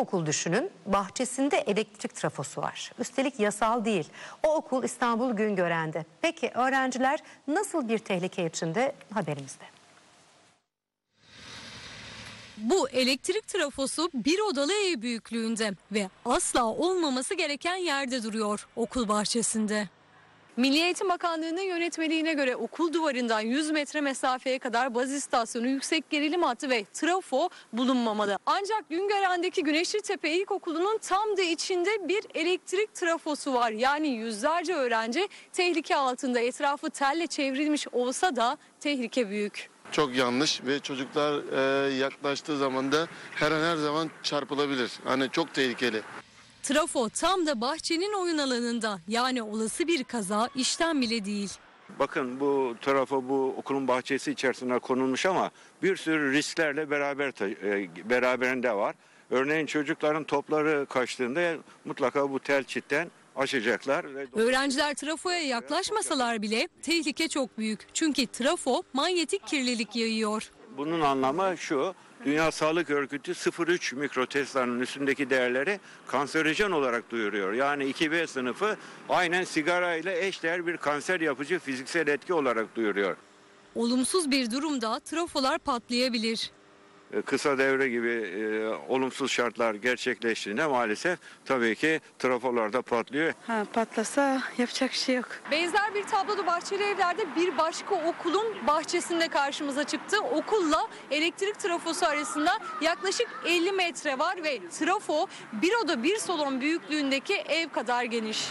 İlkokul düşünün bahçesinde elektrik trafosu var. Üstelik yasal değil. O okul İstanbul Güngören'de. Peki öğrenciler nasıl bir tehlike içinde haberimizde. Bu elektrik trafosu bir odalı ev büyüklüğünde ve asla olmaması gereken yerde duruyor okul bahçesinde. Milli Eğitim Bakanlığı'nın yönetmeliğine göre okul duvarından 100 metre mesafeye kadar baz istasyonu, yüksek gerilim hattı ve trafo bulunmamalı. Ancak Güngören'deki Güneşli Tepe İlkokulu'nun tam da içinde bir elektrik trafosu var. Yani yüzlerce öğrenci tehlike altında etrafı telle çevrilmiş olsa da tehlike büyük. Çok yanlış ve çocuklar e, yaklaştığı zaman da her an her zaman çarpılabilir. Hani çok tehlikeli. Trafo tam da bahçenin oyun alanında yani olası bir kaza işten bile değil. Bakın bu trafo bu okulun bahçesi içerisine konulmuş ama bir sürü risklerle beraber e, beraberinde var. Örneğin çocukların topları kaçtığında mutlaka bu tel çitten açacaklar. ve- Öğrenciler trafoya yaklaşmasalar bile tehlike çok büyük. Çünkü trafo manyetik kirlilik yayıyor. Bunun anlamı şu. Dünya Sağlık Örgütü 0,3 mikroteslanın üstündeki değerleri kanserojen olarak duyuruyor. Yani 2B sınıfı aynen sigara ile eşdeğer bir kanser yapıcı fiziksel etki olarak duyuruyor. Olumsuz bir durumda trafolar patlayabilir. E, Kısa devre gibi e, olumsuz şartlar gerçekleştiğinde maalesef tabii ki trafolarda patlıyor. Ha, patlasa yapacak şey yok. Benzer bir tablo da Bahçeli Evler'de bir başka okulun bahçesinde karşımıza çıktı. Okulla elektrik trafosu arasında yaklaşık 50 metre var ve trafo bir oda bir salon büyüklüğündeki ev kadar geniş.